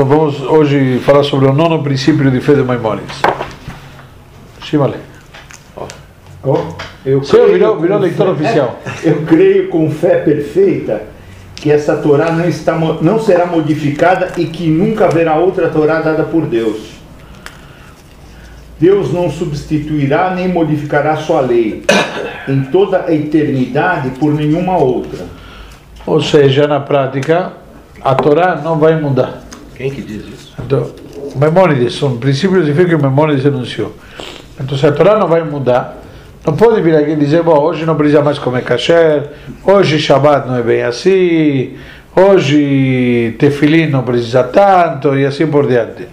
Então vamos hoje falar sobre o nono princípio de fé de Maimonides. Shimale. Oh, eu Senhor, creio virou, virou leitor fé- oficial. Eu creio com fé perfeita que essa Torá não, está, não será modificada e que nunca haverá outra Torá dada por Deus. Deus não substituirá nem modificará sua lei em toda a eternidade por nenhuma outra. Ou seja, na prática, a Torá não vai mudar. Quem que diz isso? Então, Maimonides, são princípios de fé que Maimonides enunciou. Então, se a Torá não vai mudar, não pode vir aqui e dizer, bom, hoje não precisa mais comer kasher, hoje Shabbat não é bem assim, hoje Tefilim não precisa tanto, e assim por diante.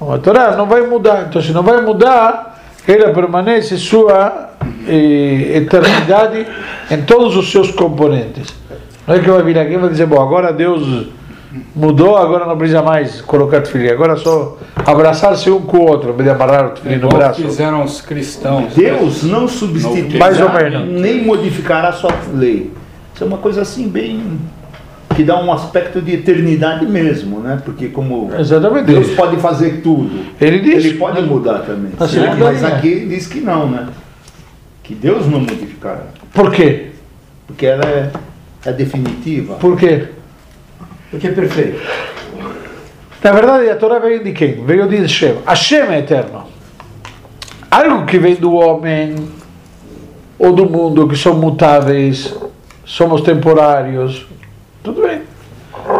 Não, a Torá não vai mudar, então se não vai mudar, ela permanece sua eh, eternidade em todos os seus componentes. Não é que vai vir aqui e vai dizer, bom, agora Deus mudou, agora não precisa mais colocar tefilim, agora é só abraçar-se um com o outro, de amarrar o tefilim no Igual braço. fizeram os cristãos. Deus não substituirá mais ou menos. nem modificará sua lei. Isso é uma coisa assim bem que dá um aspecto de eternidade mesmo, né? Porque como Exatamente. Deus pode fazer tudo, Ele diz, ele pode né? mudar também. Na Sim, segunda mas linha. aqui diz que não, né? Que Deus não modificará, Por quê? porque ela é, é definitiva. Por quê? Porque é perfeito. Na verdade, a Torá veio de quem? Veio de Hashem. Hashem é eterno. Algo que vem do homem ou do mundo, que são mutáveis, somos temporários, tudo bem.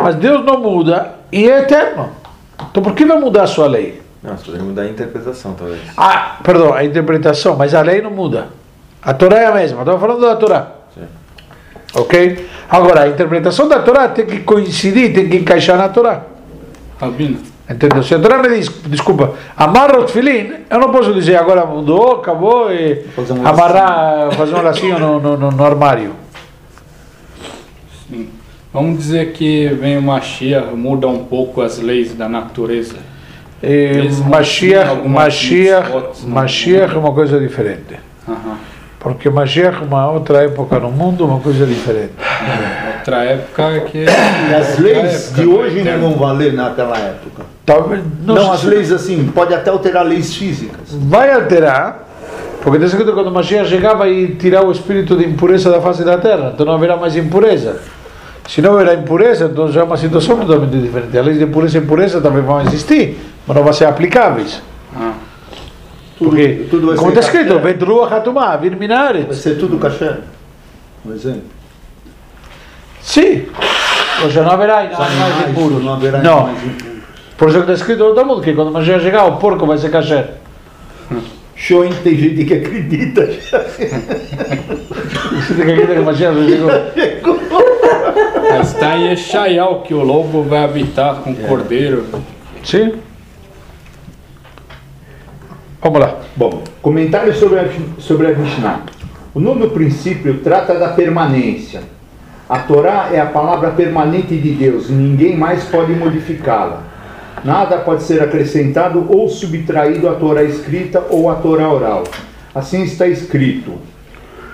Mas Deus não muda e é eterno. Então por que vai mudar a sua lei? Não, você poderia mudar a interpretação, talvez. Ah, perdão, a interpretação, mas a lei não muda. A Torá é a mesma, estamos falando da Torá. Ok? Agora, a interpretação da Torá tem que coincidir, tem que encaixar na Torá. Rabino, Entendeu? Se a Torá me diz, desculpa, amarra o tefilim, eu não posso dizer agora mudou, acabou e um amarrar, fazer um lacinho no, no, no- no armário. sim. Vamos dizer que vem o Mashiach, muda um pouco as leis da natureza. E ter Mashiach, Mashiach? Mashiach é uma coisa diferente. Aham. Porque Mashiach é uma outra época no mundo, uma coisa diferente. Outra época que. E as leis época, de hoje não vão valer naquela época. Talvez, Não, não, as leis assim, pode até alterar leis físicas. vai alterar, porque está escrito que quando Mashiach chegar vai tirar o espírito de impureza da face da terra, então não haverá mais impureza. Se não haverá impureza, então já é uma situação totalmente diferente. As leis de pureza e impureza também vão existir, mas não vão ser aplicáveis. Ah, Tudo, Porque, tudo vai como está escrito. Vedrua Hatumá, vir Vai ser tudo caché. Um exemplo. Sim, já não haverá mais Animais, impuros. Não haverá Não, mais impuros. por isso que está escrito no Talmud que quando Mashiach chegar, o porco vai ser caché. Show, tem gente que acredita. Você tem que acreditar que Mashiach já chegou. mas está em Eshayal que o lobo vai habitar com o cordeiro. Sim. Vamos lá. Bom, comentário sobre a, sobre a Mishnah. O nono princípio trata da permanência. A Torá é a palavra permanente de Deus e ninguém mais pode modificá-la. Nada pode ser acrescentado ou subtraído à Torá escrita ou à Torá oral. Assim está escrito: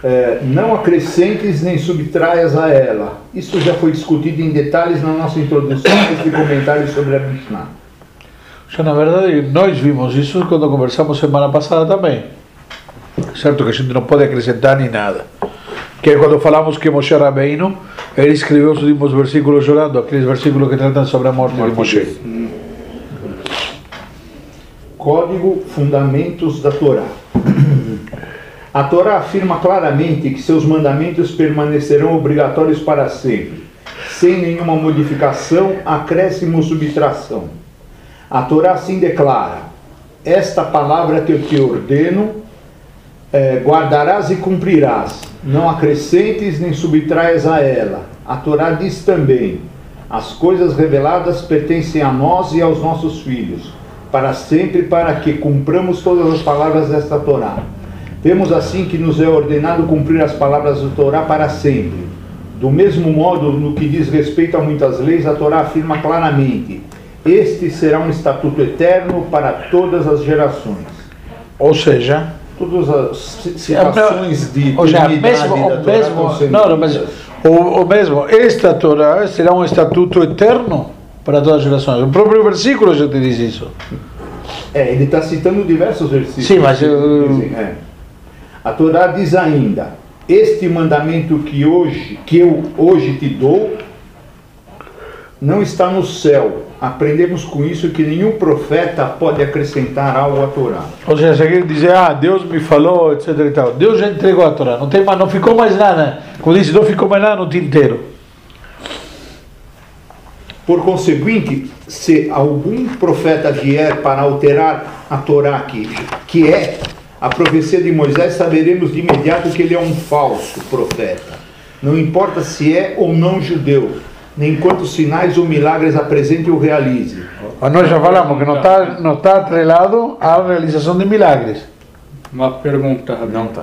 é, não acrescentes nem subtraias a ela. Isso já foi discutido em detalhes na nossa introdução e comentário sobre a Mishnah. Já, na verdade, nós vimos isso quando conversamos semana passada também. Certo que a gente não pode acrescentar nem nada. Que é quando falamos que Moshe Rabbeinu, ele escreveu os últimos versículos chorando, aqueles versículos que tratam sobre a morte de Moshe. Código Fundamentos da Torá. A Torá afirma claramente que seus mandamentos permanecerão obrigatórios para sempre, sem nenhuma modificação, acréscimo ou subtração. A Torá assim declara: Esta palavra que eu te ordeno, eh, guardarás e cumprirás, não acrescentes nem subtraias a ela. A Torá diz também: As coisas reveladas pertencem a nós e aos nossos filhos, para sempre, para que cumpramos todas as palavras desta Torá. Vemos assim que nos é ordenado cumprir as palavras da Torá para sempre. Do mesmo modo, no que diz respeito a muitas leis, a Torá afirma claramente: Este será um estatuto eterno para todas as gerações. Ou seja, Todas as ci- situações de ou seja, mesmo, o mesmo, não, mas o, o mesmo, esta Torá será um estatuto eterno para todas as gerações. O próprio versículo já te diz isso. É, ele está citando diversos versículos. Sim, mas eu- dizem, é. A Torá diz ainda: Este mandamento que hoje que eu hoje te dou não está no céu. Aprendemos com isso que nenhum profeta pode acrescentar algo à Torá. Ou seja, se alguém dizer, ah, Deus me falou, etc e tal. Deus já entregou a Torá, não, tem mais, não ficou mais nada. Como disse, não ficou mais nada no tinteiro. Por conseguinte, se algum profeta vier para alterar a Torá, que, que é a profecia de Moisés, saberemos de imediato que ele é um falso profeta. Não importa se é ou não judeu, nem quantos sinais ou milagres apresente ou realize. Mas nós já falamos que não está não tá atrelado à realização de milagres. Uma pergunta. Não tá.